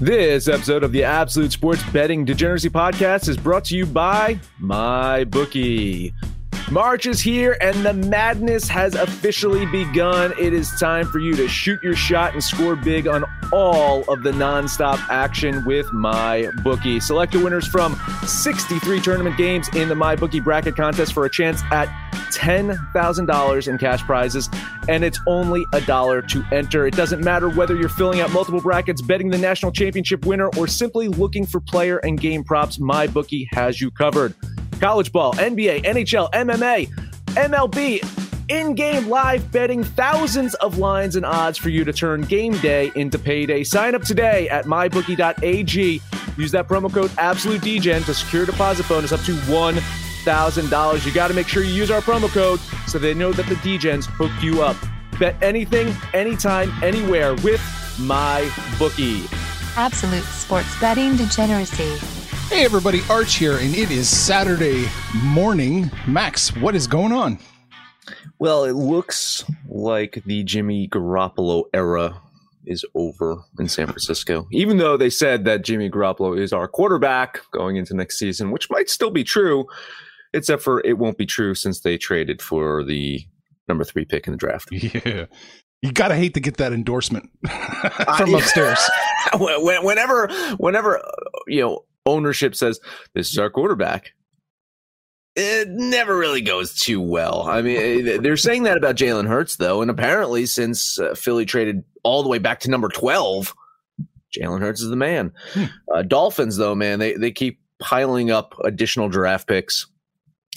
This episode of the Absolute Sports Betting Degeneracy Podcast is brought to you by MyBookie. March is here and the madness has officially begun. It is time for you to shoot your shot and score big on all of the nonstop action with my bookie. Select the winners from 63 tournament games in the MyBookie bracket contest for a chance at $10,000 in cash prizes, and it's only a dollar to enter. It doesn't matter whether you're filling out multiple brackets, betting the national championship winner, or simply looking for player and game props, MyBookie has you covered college ball, NBA, NHL, MMA, MLB, in game live betting, thousands of lines and odds for you to turn game day into payday. Sign up today at mybookie.ag. Use that promo code AbsoluteDGen to secure a deposit bonus up to $1,000. You got to make sure you use our promo code so they know that the Degens hooked you up. Bet anything, anytime, anywhere with my bookie. Absolute sports betting degeneracy. Hey everybody, Arch here, and it is Saturday morning. Max, what is going on? Well, it looks like the Jimmy Garoppolo era is over in San Francisco. Even though they said that Jimmy Garoppolo is our quarterback going into next season, which might still be true, except for it won't be true since they traded for the number three pick in the draft. Yeah. You gotta hate to get that endorsement from upstairs. whenever, whenever, uh, you know, ownership says this is our quarterback, it never really goes too well. I mean, they're saying that about Jalen Hurts, though, and apparently, since uh, Philly traded all the way back to number twelve, Jalen Hurts is the man. Hmm. Uh, Dolphins, though, man, they they keep piling up additional draft picks.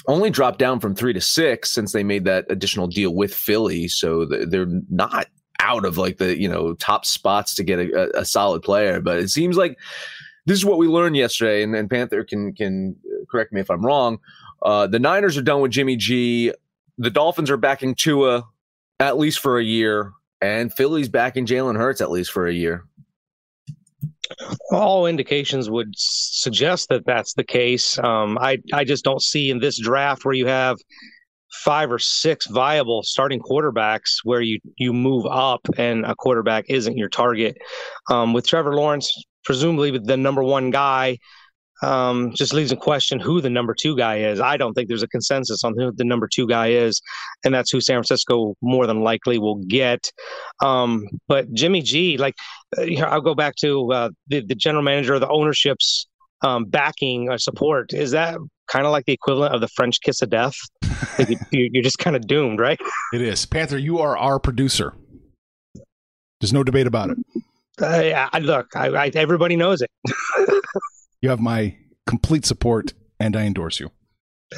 Only dropped down from three to six since they made that additional deal with Philly, so they're not out of like the you know top spots to get a, a solid player. But it seems like this is what we learned yesterday, and, and Panther can can correct me if I'm wrong. Uh, the Niners are done with Jimmy G. The Dolphins are backing Tua at least for a year, and Philly's backing Jalen Hurts at least for a year. All indications would suggest that that's the case. Um, I I just don't see in this draft where you have five or six viable starting quarterbacks where you you move up and a quarterback isn't your target. Um, with Trevor Lawrence presumably the number one guy. Um, just leaves in question who the number two guy is. I don't think there's a consensus on who the number two guy is, and that's who San Francisco more than likely will get. Um, but Jimmy G, like, uh, I'll go back to uh, the, the general manager, the ownership's um, backing or support. Is that kind of like the equivalent of the French kiss of death? like you, you're just kind of doomed, right? It is. Panther, you are our producer. There's no debate about it. Uh, I, look, I, I, everybody knows it. you have my complete support, and I endorse you.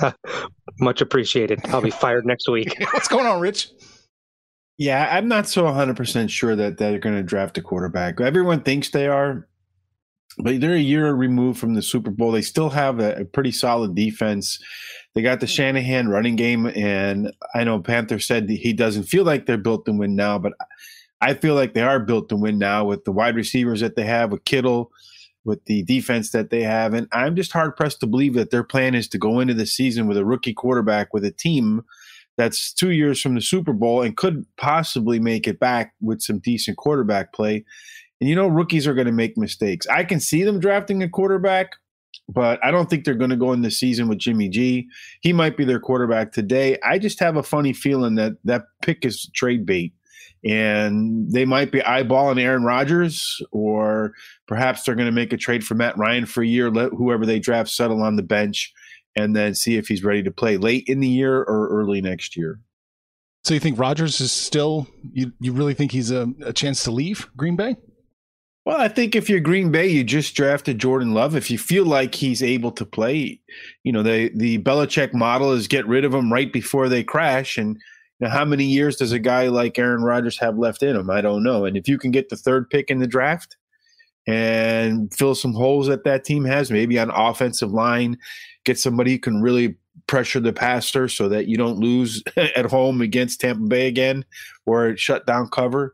Uh, much appreciated. I'll be fired next week. What's going on, Rich? Yeah, I'm not so 100% sure that they're going to draft a quarterback. Everyone thinks they are, but they're a year removed from the Super Bowl. They still have a, a pretty solid defense. They got the Shanahan running game, and I know Panther said he doesn't feel like they're built to win now, but I feel like they are built to win now with the wide receivers that they have, with Kittle, with the defense that they have. And I'm just hard pressed to believe that their plan is to go into the season with a rookie quarterback with a team that's two years from the Super Bowl and could possibly make it back with some decent quarterback play. And you know, rookies are going to make mistakes. I can see them drafting a quarterback, but I don't think they're going to go in the season with Jimmy G. He might be their quarterback today. I just have a funny feeling that that pick is trade bait and they might be eyeballing Aaron Rodgers, or perhaps they're going to make a trade for Matt Ryan for a year, let whoever they draft settle on the bench, and then see if he's ready to play late in the year or early next year. So you think Rodgers is still? You you really think he's a, a chance to leave Green Bay? Well, I think if you're Green Bay, you just drafted Jordan Love. If you feel like he's able to play, you know the the Belichick model is get rid of him right before they crash, and now, how many years does a guy like Aaron Rodgers have left in him? I don't know. And if you can get the third pick in the draft and fill some holes that that team has, maybe on offensive line, get somebody who can really pressure the passer so that you don't lose at home against Tampa Bay again or shut down cover.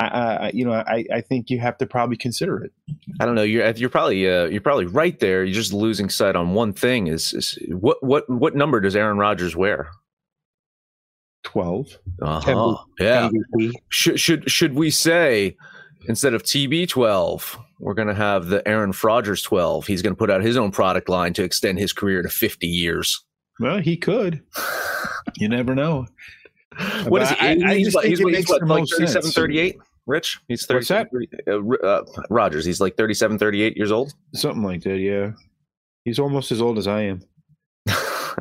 I, I, you know, I, I think you have to probably consider it. I don't know. You're you're probably uh, you're probably right there. You're just losing sight on one thing. Is, is what what what number does Aaron Rodgers wear? 12. Uh-huh. Yeah. Should should should we say instead of TB12, we're going to have the Aaron Rodgers 12. He's going to put out his own product line to extend his career to 50 years. Well, he could. You never know. What is he? I- I he's just like, think he's, he's what, like most 37, sense. 38? Rich? He's What's 37, uh, uh, Rodgers, he's like 37, 38 years old. Something like that, yeah. He's almost as old as I am.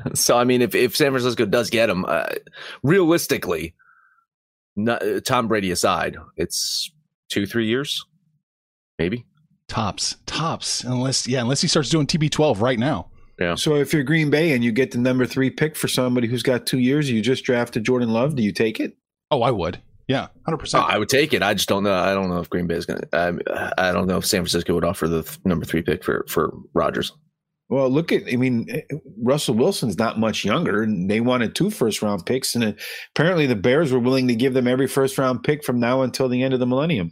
so I mean, if if San Francisco does get him, uh, realistically, not, uh, Tom Brady aside, it's two three years, maybe. Tops, tops. Unless yeah, unless he starts doing TB12 right now. Yeah. So if you're Green Bay and you get the number three pick for somebody who's got two years, you just drafted Jordan Love, do you take it? Oh, I would. Yeah, hundred Oh, percent. I would take it. I just don't know. I don't know if Green Bay is going to. I don't know if San Francisco would offer the th- number three pick for for Rodgers. Well, look at, I mean, eh, Russell Wilson's not much younger, and they wanted two first round picks. And apparently the Bears were willing to give them every first round pick from now until the end of the millennium.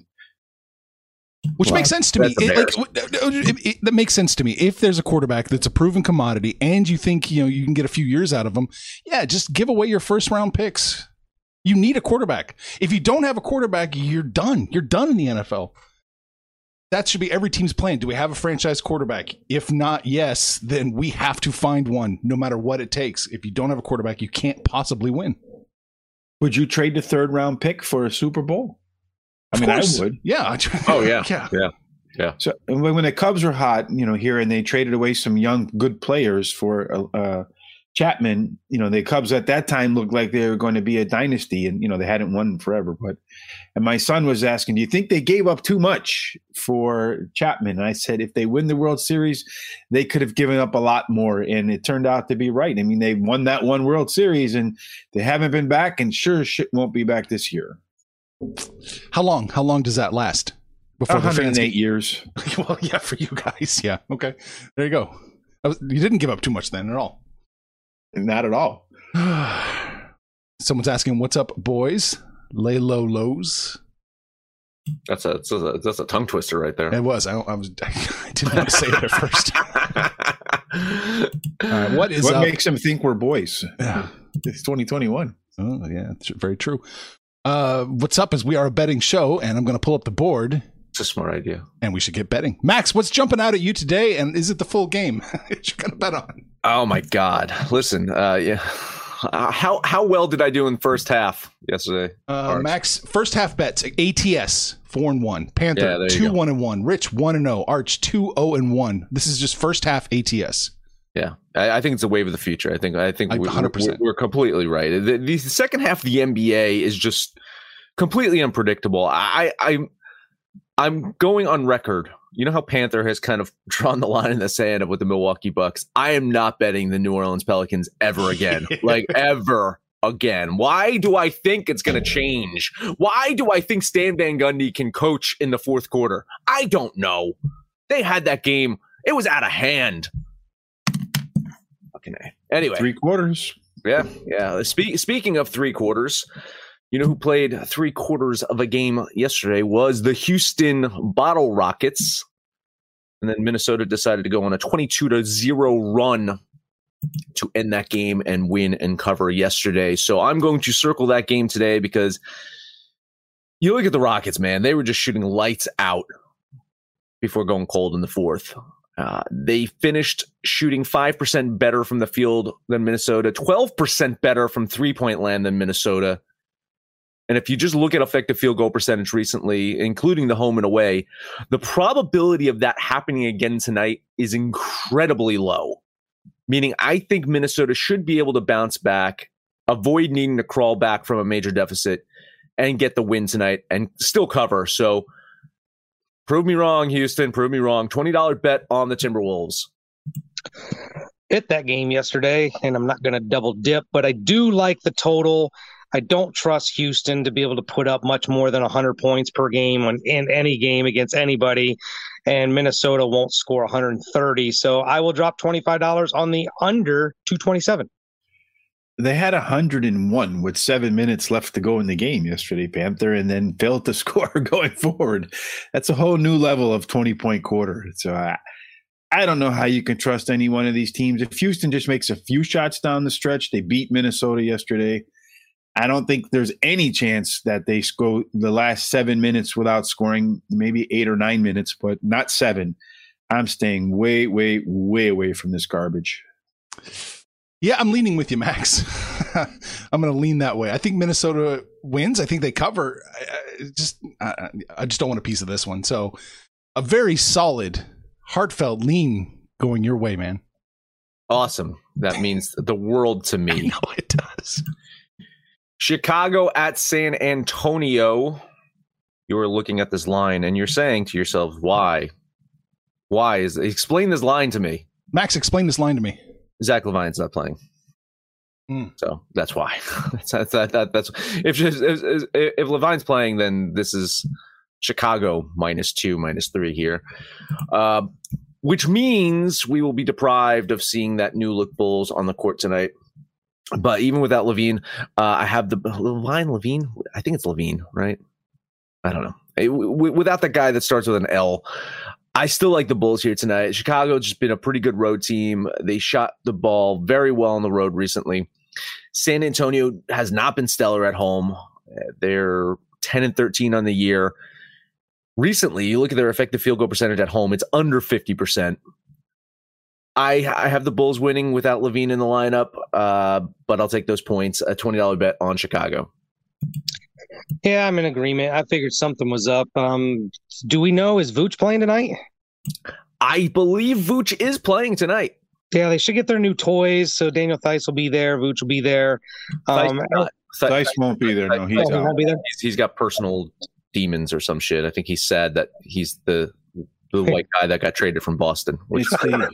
Which Well, makes sense to me. It- like, w- it- it- that makes sense to me. If there's a quarterback that's a proven commodity and you think you know you can get a few years out of them, yeah, just give away your first round picks. You need a quarterback. If you don't have a quarterback, you're done. You're done in the NFL. That should be every team's plan. Do we have a franchise quarterback? If not, yes, then we have to find one, no matter what it takes. If you don't have a quarterback, you can't possibly win. Would you trade the third round pick for a Super Bowl? I Of mean, I would. Yeah. Oh, yeah. yeah. Yeah. Yeah. So when when the Cubs were hot, you know, here and they traded away some young, good players for uh, Chapman. You know, the Cubs at that time looked like they were going to be a dynasty, and you know they hadn't won forever. But and my son was asking, "Do you think they gave up too much for Chapman?" And I said, "If they win the World Series, they could have given up a lot more." And it turned out to be right. I mean, they won that one World Series, and they haven't been back, and sure shit won't be back this year. How long? How long does that last? Before the fans 108 get- years. well, yeah, for you guys. Yeah. Okay. There you go. Was- You didn't give up too much then at all. Not at all. Someone's asking, "What's up, boys? Lay low lows." That's a that's a, that's a tongue twister right there. It was. I, I was. I didn't want to say it at first. All right, what is what up? makes them think we're boys? Yeah. It's 2021. Oh, yeah, it's very true. Uh, what's up is we are a betting show, and I'm going to pull up the board, it's a smart idea. and we should get betting. Max, what's jumping out at you today, and is it the full game you're going to bet on? Oh my God! Listen, uh, yeah. Uh, how how well did I do in the first half yesterday? Uh, Max, first half bets ATS four and one, Panther there you two go. one and one, Rich one and zero, Arch two zero and one. This is just first half ATS. Yeah, I, I think it's a wave of the future. I think I think I- we- 100%. We're, we're completely right. The, the second half of the NBA is just completely unpredictable. I, I I'm going on record. You know how Panther has kind of drawn the line in the sand with the Milwaukee Bucks. I am not betting the New Orleans Pelicans ever again, like ever again. Why do I think it's going to change? Why do I think Stan Van Gundy can coach in the fourth quarter? I don't know. They had that game. It was out of hand. Fucking A. Anyway, Three quarters. yeah, yeah. Spe- speaking of three quarters, you know who played three quarters of a game yesterday was the Houston Bottle Rockets. And then Minnesota decided to go on a 22 to 0 run to end that game and win and cover yesterday. So I'm going to circle that game today because you look at the Rockets, man, they were just shooting lights out before going cold in the fourth. Uh, they finished shooting 5% better from the field than Minnesota, 12% better from three point land than Minnesota. And if you just look at effective field goal percentage recently, including the home and away, the probability of that happening again tonight is incredibly low. Meaning, I think Minnesota should be able to bounce back, avoid needing to crawl back from a major deficit, and get the win tonight and still cover. So, prove me wrong, Houston. Prove me wrong. $20 bet on the Timberwolves. hit that game yesterday, and I'm not going to double dip, but I do like the total. I don't trust Houston to be able to put up much more than 100 points per game on, in any game against anybody. And Minnesota won't score 130. So I will drop $25 on the under 227. They had 101 with seven minutes left to go in the game yesterday, Panther, and then failed to score going forward. That's a whole new level of 20 point quarter. So I, I don't know how you can trust any one of these teams. If Houston just makes a few shots down the stretch, they beat Minnesota yesterday. I don't think there's any chance that they go the last seven minutes without scoring, maybe eight or nine minutes, but not seven. I'm staying way, way, way away from this garbage. Yeah, I'm leaning with you, Max. I'm going to lean that way. I think Minnesota wins. I think they cover. I, I just, I, I just don't want a piece of this one. So, a very solid, heartfelt lean going your way, man. Awesome. That means the world to me. I know it does. Chicago at San Antonio. You are looking at this line and you're saying to yourself, why? Why is explain this line to me? Max, explain this line to me. Zach LaVine's not playing. Mm. So that's why. that's, that, that, that, that's if, if if LaVine's playing, then this is Chicago minus two, minus three here, uh, which means we will be deprived of seeing that new look Bulls on the court tonight. But even without Levine, uh, I have the line Levine. I think it's Levine, right? I don't know. It, w- without the guy that starts with an L, I still like the Bulls here tonight. Chicago's just been a pretty good road team. They shot the ball very well on the road recently. San Antonio has not been stellar at home. They're 10 and 13 on the year. Recently, you look at their effective field goal percentage at home, it's under 50%. I, I have the Bulls winning without LaVine in the lineup, uh, but I'll take those points. A $20 bet on Chicago. Yeah, I'm in agreement. I figured something was up. Um, do we know is Vooch playing tonight? I believe Vooch is playing tonight. Yeah, they should get their new toys. So Daniel Theis will be there. Vooch will be there. Um, Theis won't be there. No, he's, oh, he won't be there. He's, he's got personal demons or some shit. I think he's sad that he's the the white guy that got traded from Boston. Which It's the,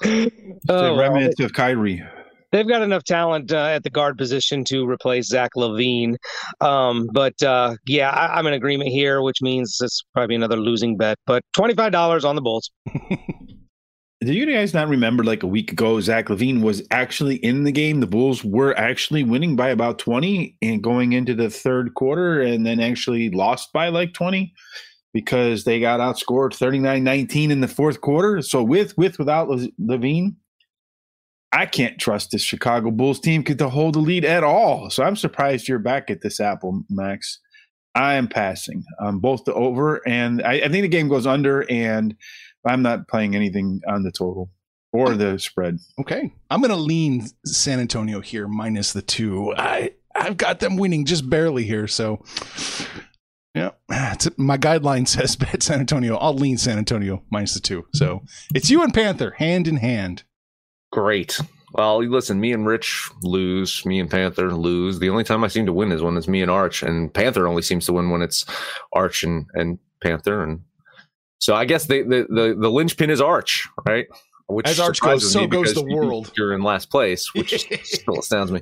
it's the Oh, well, of Kyrie. they've got enough talent uh, at the guard position to replace Zach LaVine. Um, but uh, yeah, I, I'm in agreement here, which means it's probably another losing bet. But twenty five dollars on the Bulls. Do you guys not remember like a week ago, Zach LaVine was actually in the game? The Bulls were actually winning by about 20 and going into the third quarter and then actually lost by like 20 because they got outscored 39 19 in the fourth quarter. So, with, with, without LaVine, I can't trust this Chicago Bulls team to hold the lead at all. So, I'm surprised you're back at this apple, Max. I am passing on both the over and I, I think the game goes under and I'm not playing anything on the total or the spread. Okay. I'm going to lean San Antonio here minus the two. I, I've got them winning just barely here. So, yeah, my guideline says bet San Antonio. I'll lean San Antonio minus the two. So it's you and Panther hand in hand. Great. Well, listen, me and Rich lose. Me and Panther lose. The only time I seem to win is when it's me and Arch, and Panther only seems to win when it's Arch and, and Panther. And so I guess the the the, the linchpin is Arch, right? Which As Arch goes, so goes the world. You're in last place, which still astounds me.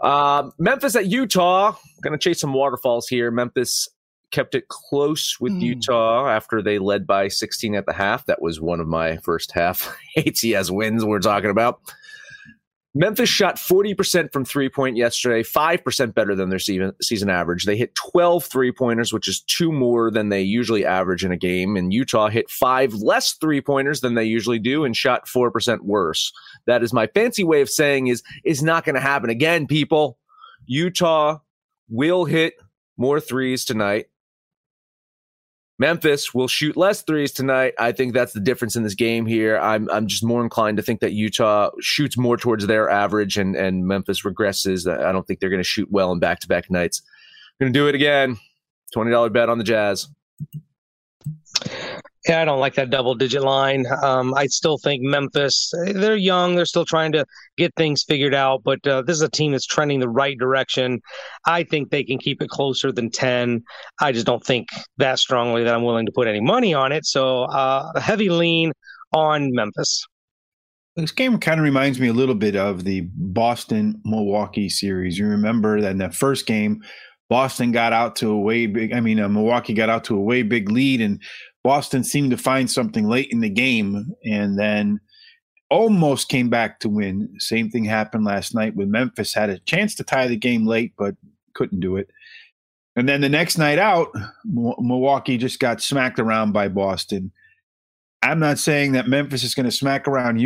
Uh, Memphis at Utah. Going to chase some waterfalls here. Memphis kept it close with Hmm. Utah after they led by 16 at the half. That was one of my first half ATS wins we're talking about. Memphis shot 40% from three point yesterday, 5% better than their season, season average. They hit 12 three pointers, which is two more than they usually average in a game. And Utah hit five less three pointers than they usually do and shot 4% worse. That is my fancy way of saying is, is not going to happen again, people. Utah will hit more threes tonight. Memphis will shoot less threes tonight. I think that's the difference in this game here. I'm I'm just more inclined to think that Utah shoots more towards their average and and Memphis regresses. I don't think they're going to shoot well in back to back nights. Going to do it again. Twenty dollar bet on the Jazz. Yeah, I don't like that double digit line. Um, I still think Memphis, they're young. They're still trying to get things figured out, but uh, this is a team that's trending the right direction. I think they can keep it closer than 10. I just don't think that strongly that I'm willing to put any money on it. So uh, a heavy lean on Memphis. This game kind of reminds me a little bit of the Boston Milwaukee series. You remember that in that first game, Boston got out to a way big. I mean, uh, Milwaukee got out to a way big lead, and Boston seemed to find something late in the game, and then almost came back to win. Same thing happened last night when Memphis. Had a chance to tie the game late, but couldn't do it. And then the next night out, Milwaukee just got smacked around by Boston. I'm not saying that Memphis is going to smack around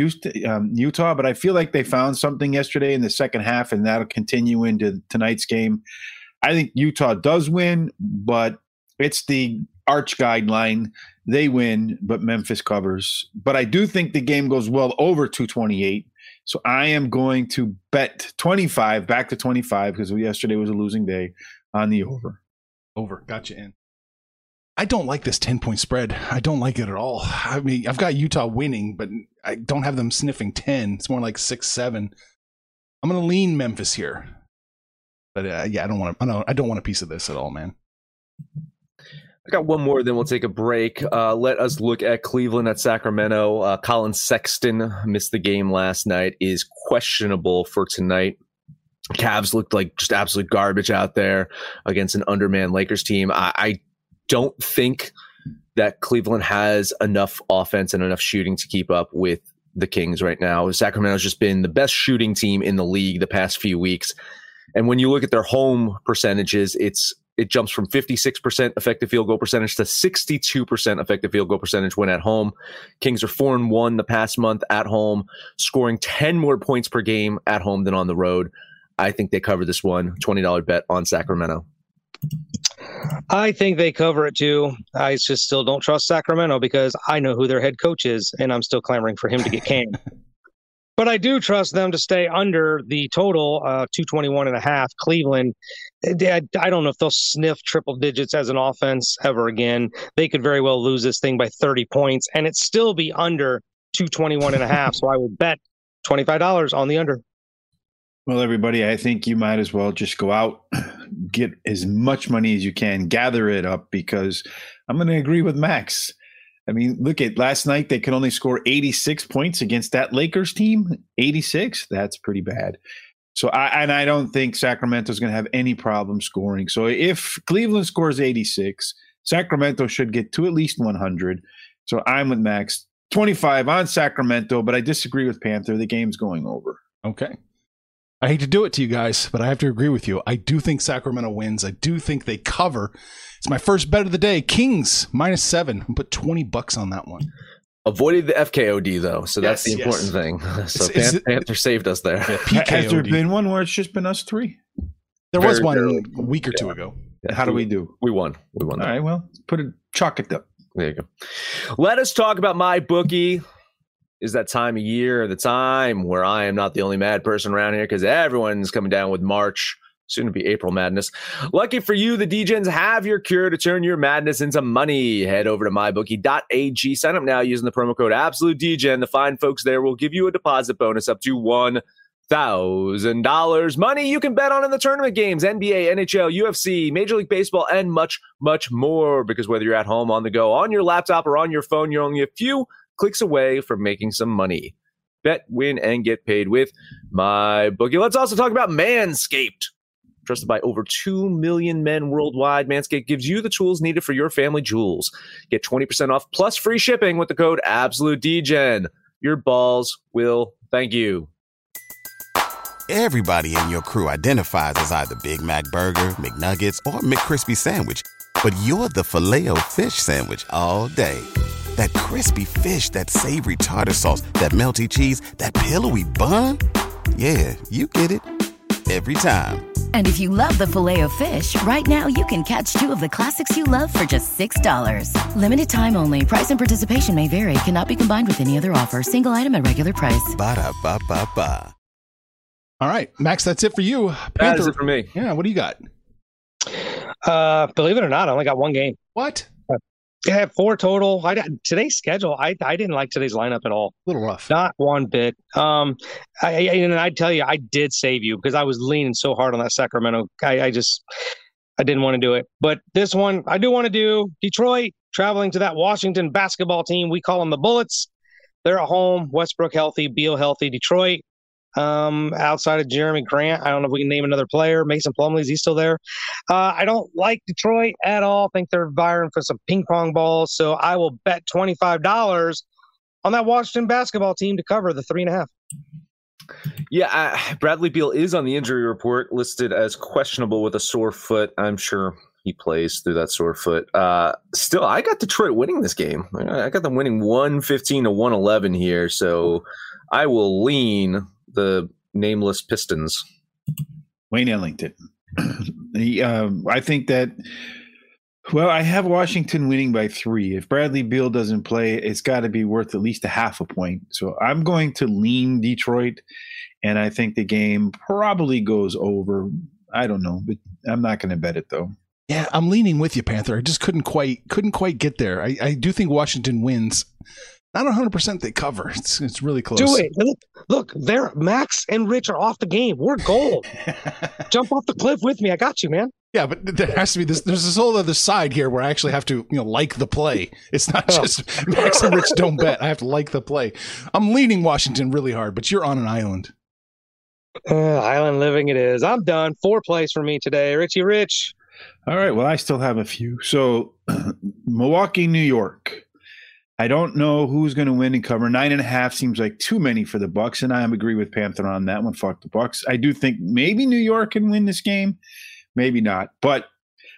um, Utah, but I feel like they found something yesterday in the second half, and that'll continue into tonight's game. I think Utah does win, but it's the arch guideline. They win, but Memphis covers. But I do think the game goes well over 228. So I am going to bet 25, back to 25, because yesterday was a losing day on the over. Over. Gotcha in. I don't like this 10 point spread. I don't like it at all. I mean, I've got Utah winning, but I don't have them sniffing 10. It's more like 6 7. I'm going to lean Memphis here. But uh, yeah, I don't want to. I don't, I don't want a piece of this at all, man. I got one more, then we'll take a break. Uh, let us look at Cleveland at Sacramento. Uh, Collin Sexton missed the game last night, is questionable for tonight. Cavs looked like just absolute garbage out there against an underman Lakers team. I, I don't think that Cleveland has enough offense and enough shooting to keep up with the Kings right now. Sacramento's just been the best shooting team in the league the past few weeks. And when you look at their home percentages, it's it jumps from 56% effective field goal percentage to 62% effective field goal percentage when at home. Kings are 4 and 1 the past month at home, scoring 10 more points per game at home than on the road. I think they cover this one. $20 bet on Sacramento. I think they cover it too. I just still don't trust Sacramento because I know who their head coach is, and I'm still clamoring for him to get canned. but I do trust them to stay under the total, uh, 221 and a half. Cleveland, I, I don't know if they'll sniff triple digits as an offense ever again. They could very well lose this thing by 30 points and it still be under 221 and a half. so I would bet $25 on the under. Well, everybody, I think you might as well just go out, get as much money as you can, gather it up because I'm going to agree with Max. I mean, look at last night, they could only score 86 points against that Lakers team. 86, that's pretty bad. So I and I don't think Sacramento's going to have any problem scoring. So if Cleveland scores 86, Sacramento should get to at least 100. So I'm with Max. 25 on Sacramento, but I disagree with Panther. The game's going over. Okay. I hate to do it to you guys, but I have to agree with you. I do think Sacramento wins. I do think they cover. It's my first bet of the day. Kings minus seven. i put 20 bucks on that one. Avoided the FKOD though, so that's yes, the important yes. thing. So it's, Panther, it, Panther saved us there. Yeah, Has there been one where it's just been us three? There Very was one a week or yeah. two ago. Yeah. How do we do? We won. We won. All right. Well, put a chalk it up. There you go. Let us talk about MyBookie is that time of year, the time where I am not the only mad person around here because everyone's coming down with March. Soon to be April madness. Lucky for you, the Degens have your cure to turn your madness into money. Head over to mybookie.ag. Sign up now using the promo code AbsoluteDGen. The fine folks there will give you a deposit bonus up to one thousand dollars money you can bet on in the tournament games nba nhl ufc major league baseball and much much more because whether you're at home on the go on your laptop or on your phone you're only a few clicks away from making some money. Bet, win, and get paid with MyBookie. Let's also talk about Manscaped. Trusted by over 2 million men worldwide, Manscaped gives you the tools needed for your family jewels. Get 20% off plus free shipping with the code AbsoluteDGen. Your balls will thank you. Everybody in your crew identifies as either Big Mac Burger, McNuggets, or McCrispy Sandwich, but you're the filet fish Sandwich all day that crispy fish, that savory tartar sauce, that melty cheese, that pillowy bun. Yeah, you get it every time. And if you love the Filet-O-Fish, right now you can catch two of the classics you love for just $6. Limited time only. Price and participation may vary. Cannot be combined with any other offer. Single item at regular price. Ba da ba ba ba. All right, Max, that's it for you. Panther, that is it for me. Yeah, what do you got? Uh, believe it or not, I only got one game. What? Yeah, four total. I today's schedule. I I didn't like today's lineup at all. A little rough. Not one bit. Um, I, I and I tell you, I did save you because I was leaning so hard on that Sacramento. I, I just I didn't want to do it. But this one, I do want to do. Detroit traveling to that Washington basketball team. We call them the Bullets. they're at home. Westbrook healthy, Beal healthy. Detroit, um, outside of Jerami Grant, I don't know if we can name another player. Mason Plumlee, is he still there? Uh, I don't like Detroit at all. I think they're vying for some ping pong balls. So I will bet twenty five dollars on that Washington basketball team to cover the three and a half. Yeah, Bradley Beal is on the injury report listed as questionable with a sore foot. I'm sure he plays through that sore foot. Uh, still, I got Detroit winning this game. I got them winning 115 to 111 here. So I will lean the nameless Pistons. Wayne Ellington. he, um, I think that. Well, I have Washington winning by three. If Bradley Beal doesn't play, it's got to be worth at least a half a point. So I'm going to lean Detroit, and I think the game probably goes over. I don't know, but I'm not going to bet it though. Yeah, I'm leaning with you, Panther. I just couldn't quite couldn't quite get there. I, I do think Washington wins. Not 100 percent they cover. It's it's really close. Do it. Look, look, there. Max and Rich are off the game. We're gold. Jump off the cliff with me. I got you, man. Yeah, but there has to be this. There's this whole other side here where I actually have to, you know, like the play. It's not oh. just Max and Rich don't bet. I have to like the play. I'm leaning Washington really hard, but you're on an island. Uh, island living it is. I'm done. Four plays for me today. Richie Rich. All right. Well, I still have a few. So, Milwaukee, New York. I don't know who's going to win and cover. Nine and a half seems like too many for the Bucks, and I agree with Panther on that one. Fuck the Bucks. I do think maybe New York can win this game, maybe not. But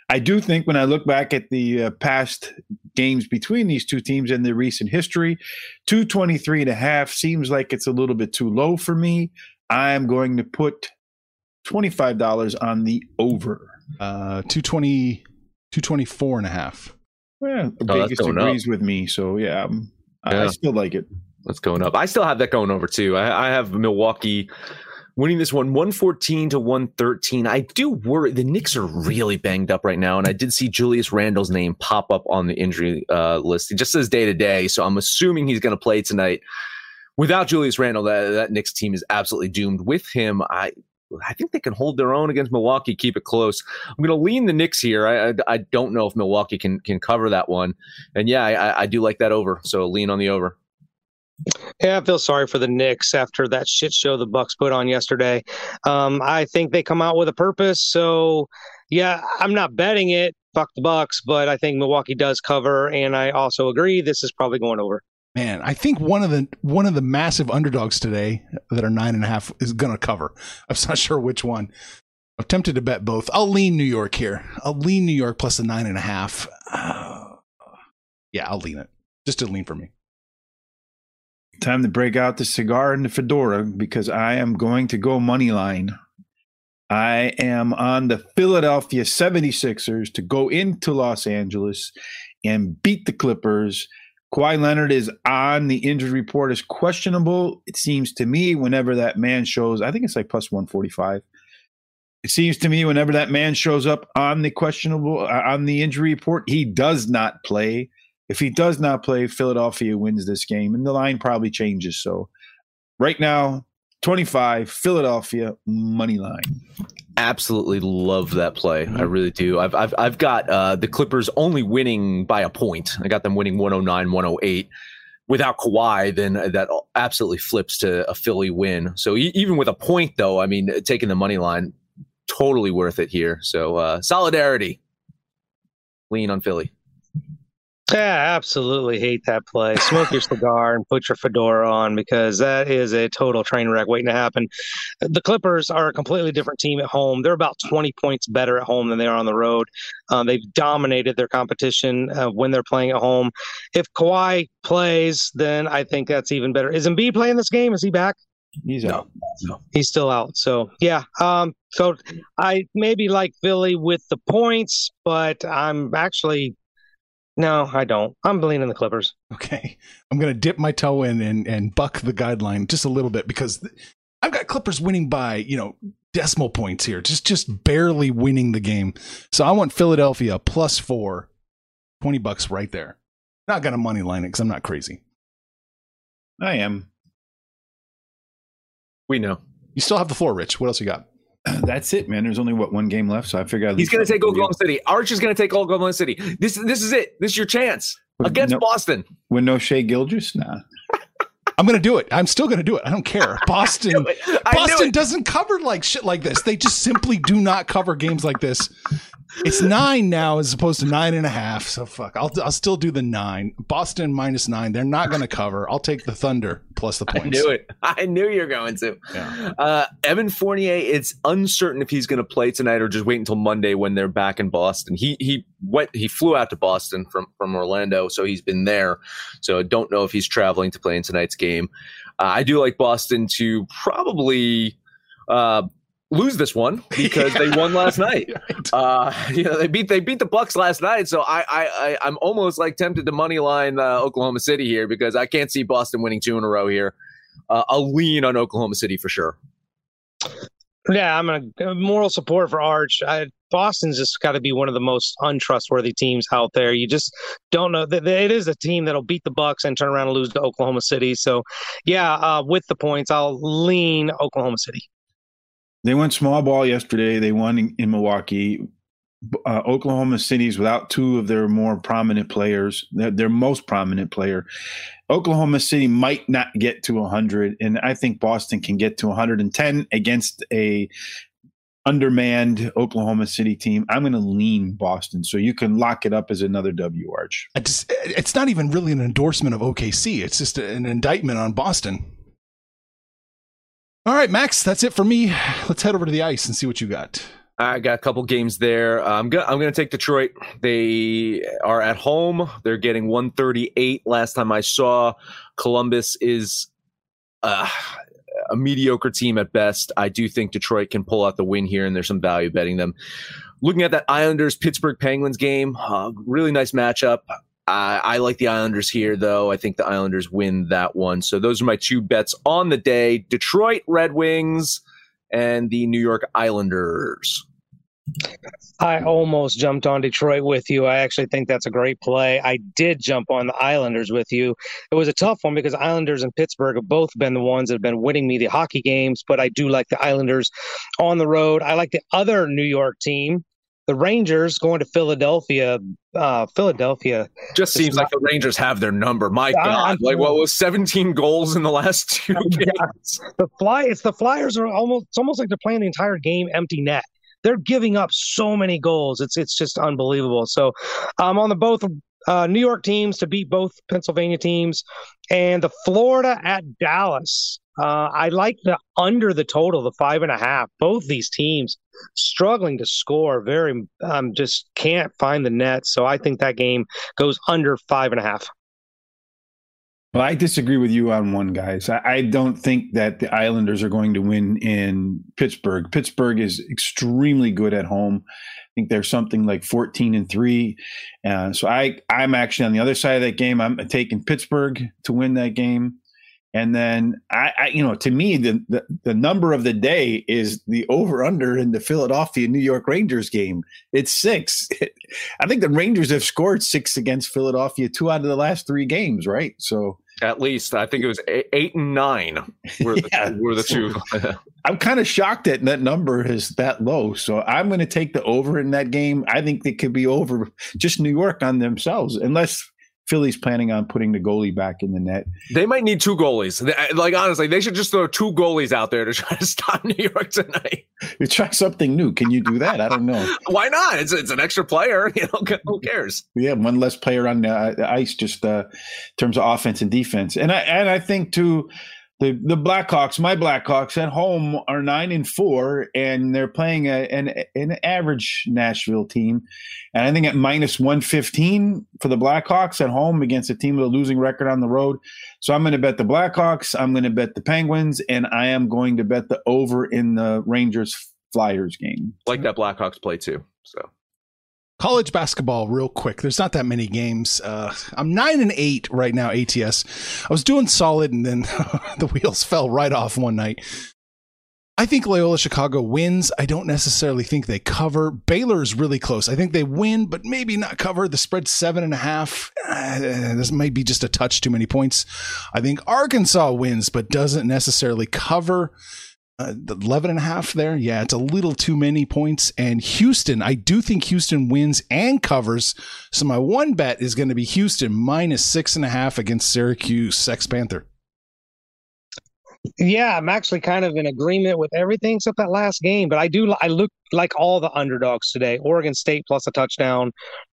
I do think when I look back at the uh, past games between these two teams and their recent history, 223 and a half seems like it's a little bit too low for me. I'm going to put $25 on the over. Uh, 220, 224 and a half. Yeah, oh, Vegas agrees up. with me. So yeah, um, yeah, I still like it. That's going up. I still have that going over too. I, I have Milwaukee winning this one 114 to 113. I do worry the Knicks are really banged up right now. And I did see Julius Randle's name pop up on the injury uh, list. He just says day to day. So I'm assuming he's going to play tonight. Without Julius Randall, that, that Knicks team is absolutely doomed. With him, I I think they can hold their own against Milwaukee, keep it close. I'm going to lean the Knicks here. I, I, I don't know if Milwaukee can can cover that one, and yeah, I, I do like that over. So lean on the over. Yeah, I feel sorry for the Knicks after that shit show the Bucks put on yesterday. Um, I think they come out with a purpose. So yeah, I'm not betting it. Fuck the Bucks, but I think Milwaukee does cover, and I also agree this is probably going over. Man, I think one of the one of the massive underdogs today that are nine and a half is going to cover. I'm not sure which one. I'm tempted to bet both. I'll lean New York here. I'll lean New York plus a nine and a half. Uh, yeah, I'll lean it. Just a lean for me. Time to break out the cigar and the fedora because I am going to go money line. I am on the Philadelphia 76ers to go into Los Angeles and beat the Clippers Kawhi Leonard is on the injury report as questionable. It seems to me whenever that man shows, I think it's like plus 145. It seems to me whenever that man shows up on the questionable uh, on the injury report, he does not play. If he does not play, Philadelphia wins this game and the line probably changes. So right now, 25 Philadelphia money line absolutely love that play. I really do. I've I've I've got uh, the Clippers only winning by a point. I got them winning 109, 108. Without Kawhi, then that absolutely flips to a Philly win. So e- even with a point, though, I mean, taking the money line, totally worth it here. So uh, solidarity, lean on Philly. Yeah, absolutely hate that play. Smoke your cigar and put your fedora on because that is a total train wreck waiting to happen. The Clippers are a completely different team at home. They're about 20 points better at home than they are on the road. Um, they've dominated their competition uh, when they're playing at home. If Kawhi plays, then I think that's even better. Is Embiid playing this game? Is he back? He's out. No. He's still out. So yeah. Um, so I maybe like Philly with the points, but I'm actually no, I don't. I'm leaning the Clippers. Okay. I'm going to dip my toe in and, and buck the guideline just a little bit because I've got Clippers winning by, you know, decimal points here, just just barely winning the game. So I want Philadelphia plus four, 20 bucks right there. Not going to money line it because I'm not crazy. I am. We know. You still have the floor, Rich. What else you got? That's it, man. There's only what one game left, so I figure he's going to take Oklahoma City. Arch is going to take Oklahoma City. This this is it. This is your chance against no, Boston. With no Shai Gilgeous, nah. I'm going to do it. I'm still going to do it. I don't care. Boston, Boston doesn't cover like shit like this. They just simply do not cover games like this. It's nine now as opposed to nine and a half. So fuck, I'll I'll still do the nine. Boston minus nine. They're not going to cover. I'll take the Thunder plus the points. I knew it. I knew you're going to. Yeah. Uh, Evan Fournier. It's uncertain if he's going to play tonight or just wait until Monday when they're back in Boston. He he went. He flew out to Boston from from Orlando, so he's been there. So I don't know if he's traveling to play in tonight's game. Uh, I do like Boston to probably. Uh, lose this one because they won last night. Uh, you know, they beat they beat the Bucks last night, so I I, I am almost like tempted to money line uh, Oklahoma City here because I can't see Boston winning two in a row here. Uh, I'll lean on Oklahoma City for sure. Yeah, I'm a moral support for Arch. I, Boston's just got to be one of the most untrustworthy teams out there. You just don't know. It is a team that'll beat the Bucks and turn around and lose to Oklahoma City. So, yeah, uh, with the points, I'll lean Oklahoma City. They went small ball yesterday. They won in, in Milwaukee. Uh, Oklahoma City's without two of their more prominent players, their, their, most prominent player. Oklahoma City might not get to 100, and I think Boston can get to 110 against a undermanned Oklahoma City team. I'm going to lean Boston, so you can lock it up as another W Arch. It's not even really an endorsement of OKC. It's just an indictment on Boston. All right, Max, that's it for me. Let's head over to the ice and see what you got. I got a couple games there. I'm gonna I'm gonna take Detroit. They are at home. They're getting 138. Last time I saw, Columbus is uh, a mediocre team at best. I do think Detroit can pull out the win here, and there's some value betting them. Looking at that Islanders Pittsburgh Penguins game, uh, really nice matchup. I, I like the Islanders here, though. I think the Islanders win that one. So those are my two bets on the day Detroit Red Wings and the New York Islanders. I almost jumped on Detroit with you. I actually think that's a great play. I did jump on the Islanders with you. It was a tough one because Islanders and Pittsburgh have both been the ones that have been winning me the hockey games, but I do like the Islanders on the road. I like the other New York team the Rangers going to Philadelphia. Uh, Philadelphia just seems not, like the Rangers have their number. My God, like what was 17 goals in the last two games? The fly, it's the Flyers are almost. It's almost like they're playing the entire game empty net. They're giving up so many goals. It's it's just unbelievable. So, I'm um, on the both uh, New York teams to beat both Pennsylvania teams, and the Florida at Dallas. Uh, I like the under the total, the five and a half. Both these teams struggling to score, very um, just can't find the net. So I think that game goes under five and a half. Well, I disagree with you on one, guys. I, I, don't think that the Islanders are going to win in Pittsburgh. Pittsburgh is extremely good at home. I think they're something like 14 and three. Uh, so I, I'm actually on the other side of that game. I'm taking Pittsburgh to win that game. And then I, I, you know, to me, the, the, the number of the day is the over under in the Philadelphia New York Rangers game. It's six. I think the Rangers have scored six against Philadelphia two out of the last three games, right? So at least I think it was eight, eight and nine were the, yeah. were the two. I'm kind of shocked that that number is that low. So I'm going to take the over in that game. I think it could be over just New York on themselves, unless Philly's planning on putting the goalie back in the net. They might need two goalies. Like honestly, they should just throw two goalies out there to try to stop New York tonight. You try something new. Can you do that? I don't know. Why not? It's it's an extra player. You know, who cares? Yeah, one less player on the ice, just uh, in terms of offense and defense. And I and I think too the the Blackhawks, my Blackhawks at home are nine and four, and they're playing a, an an average Nashville team, and I think at minus one fifteen for the Blackhawks at home against a team with a losing record on the road. So I'm going to bet the Blackhawks, I'm going to bet the Penguins, and I am going to bet the over in the Rangers Flyers game. Like that Blackhawks play too. So college basketball real quick. There's not that many games. Uh, i'm nine and eight right now ats i was doing solid and then the wheels fell right off one night. I think loyola chicago wins. I don't necessarily think they cover. Baylor is really close. I think they win but maybe not cover. The spread seven and a half uh, this might be just a touch too many points. I think arkansas wins but doesn't necessarily cover uh, 11 and a half there. Yeah, it's a little too many points. And Houston, I do think Houston wins and covers. So my one bet is going to be Houston minus six and a half against Syracuse Sex Panther. Yeah, I'm actually kind of in agreement with everything except that last game. But I do I look like all the underdogs today. Oregon State plus a touchdown,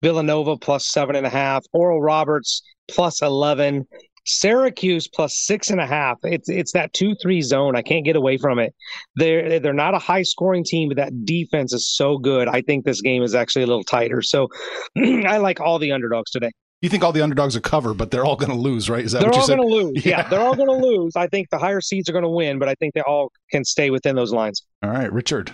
Villanova plus seven and a half, Oral Roberts plus eleven, Syracuse plus six and a half. It's it's that two three zone. I can't get away from it. They're they're not a high scoring team, but that defense is so good. I think this game is actually a little tighter. So I like all the underdogs today. You think all the underdogs are covered, but they're all going to lose, right? Is that they're what you all said? going to lose. Yeah. Yeah. they're all going to lose. I think the higher seeds are going to win, but I think they all can stay within those lines. All right, Richard.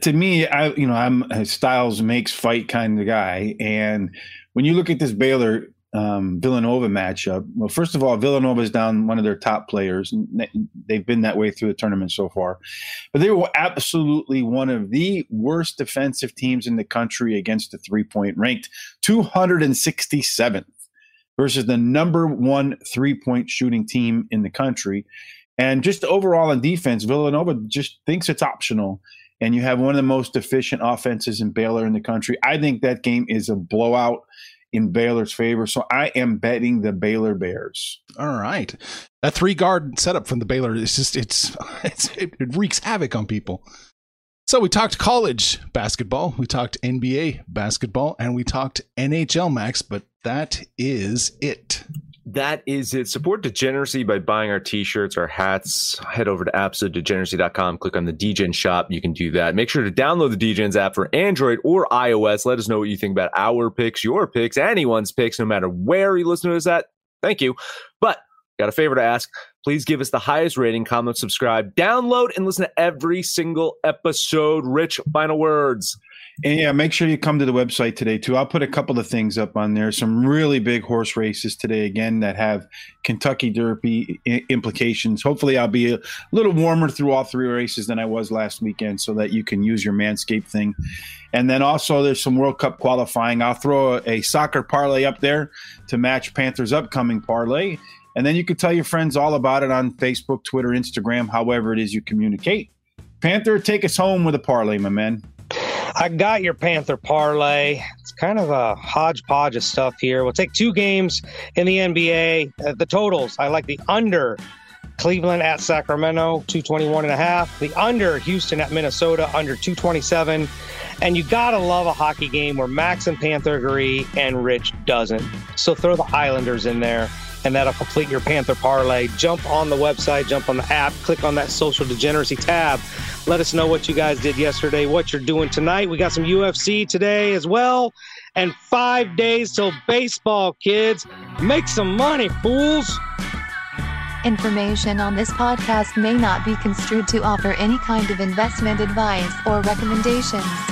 to me, I you know I'm a Styles makes fight kind of guy, and when you look at this Baylor um, Villanova matchup, well, first of all, Villanova is down one of their top players. They've been that way through the tournament so far, but they were absolutely one of the worst defensive teams in the country against the three point, ranked 267th versus the number one three point shooting team in the country. And just overall in defense, Villanova just thinks it's optional and you have one of the most efficient offenses in Baylor in the country. I think that game is a blowout in Baylor's favor. So I am betting the Baylor Bears. All right. That three guard setup from the Baylor is just it's, it's it, it wreaks havoc on people. So we talked college basketball, we talked NBA basketball, and we talked NHL max, but that is it. That is it. Support Degeneracy by buying our t-shirts, our hats. Head over to absolutedegeneracy.com, click on the Degen shop. You can do that. Make sure to download the Degens app for Android or iOS. Let us know what you think about our picks, your picks, anyone's picks, no matter where you listen to us at. Thank you. But got a favor to ask. Please give us the highest rating, comment, subscribe, download, and listen to every single episode. Rich, final words. And yeah, make sure you come to the website today too. I'll put a couple of things up on there. Some really big horse races today again that have Kentucky Derby implications. Hopefully, I'll be a little warmer through all three races than I was last weekend, so that you can use your Manscaped thing. And then also, there's some World Cup qualifying. I'll throw a, a soccer parlay up there to match Panthers' upcoming parlay. And then you can tell your friends all about it on Facebook, Twitter, Instagram, however it is you communicate. Panther, take us home with a parlay, my man. I got your Panther parlay. It's kind of a hodgepodge of stuff here. We'll take two games in the NBA. Uh, the totals, I like the under Cleveland at Sacramento, 221 and a half. The under Houston at Minnesota, under 227. And you got to love a hockey game where Max and Panther agree and Rich doesn't. So throw the Islanders in there and that'll complete your Panther parlay. Jump on the website, jump on the app, click on that social degeneracy tab. Let us know what you guys did yesterday, what you're doing tonight. We got some UFC today as well. And five days till baseball, kids. Make some money, fools. Information on this podcast may not be construed to offer any kind of investment advice or recommendations.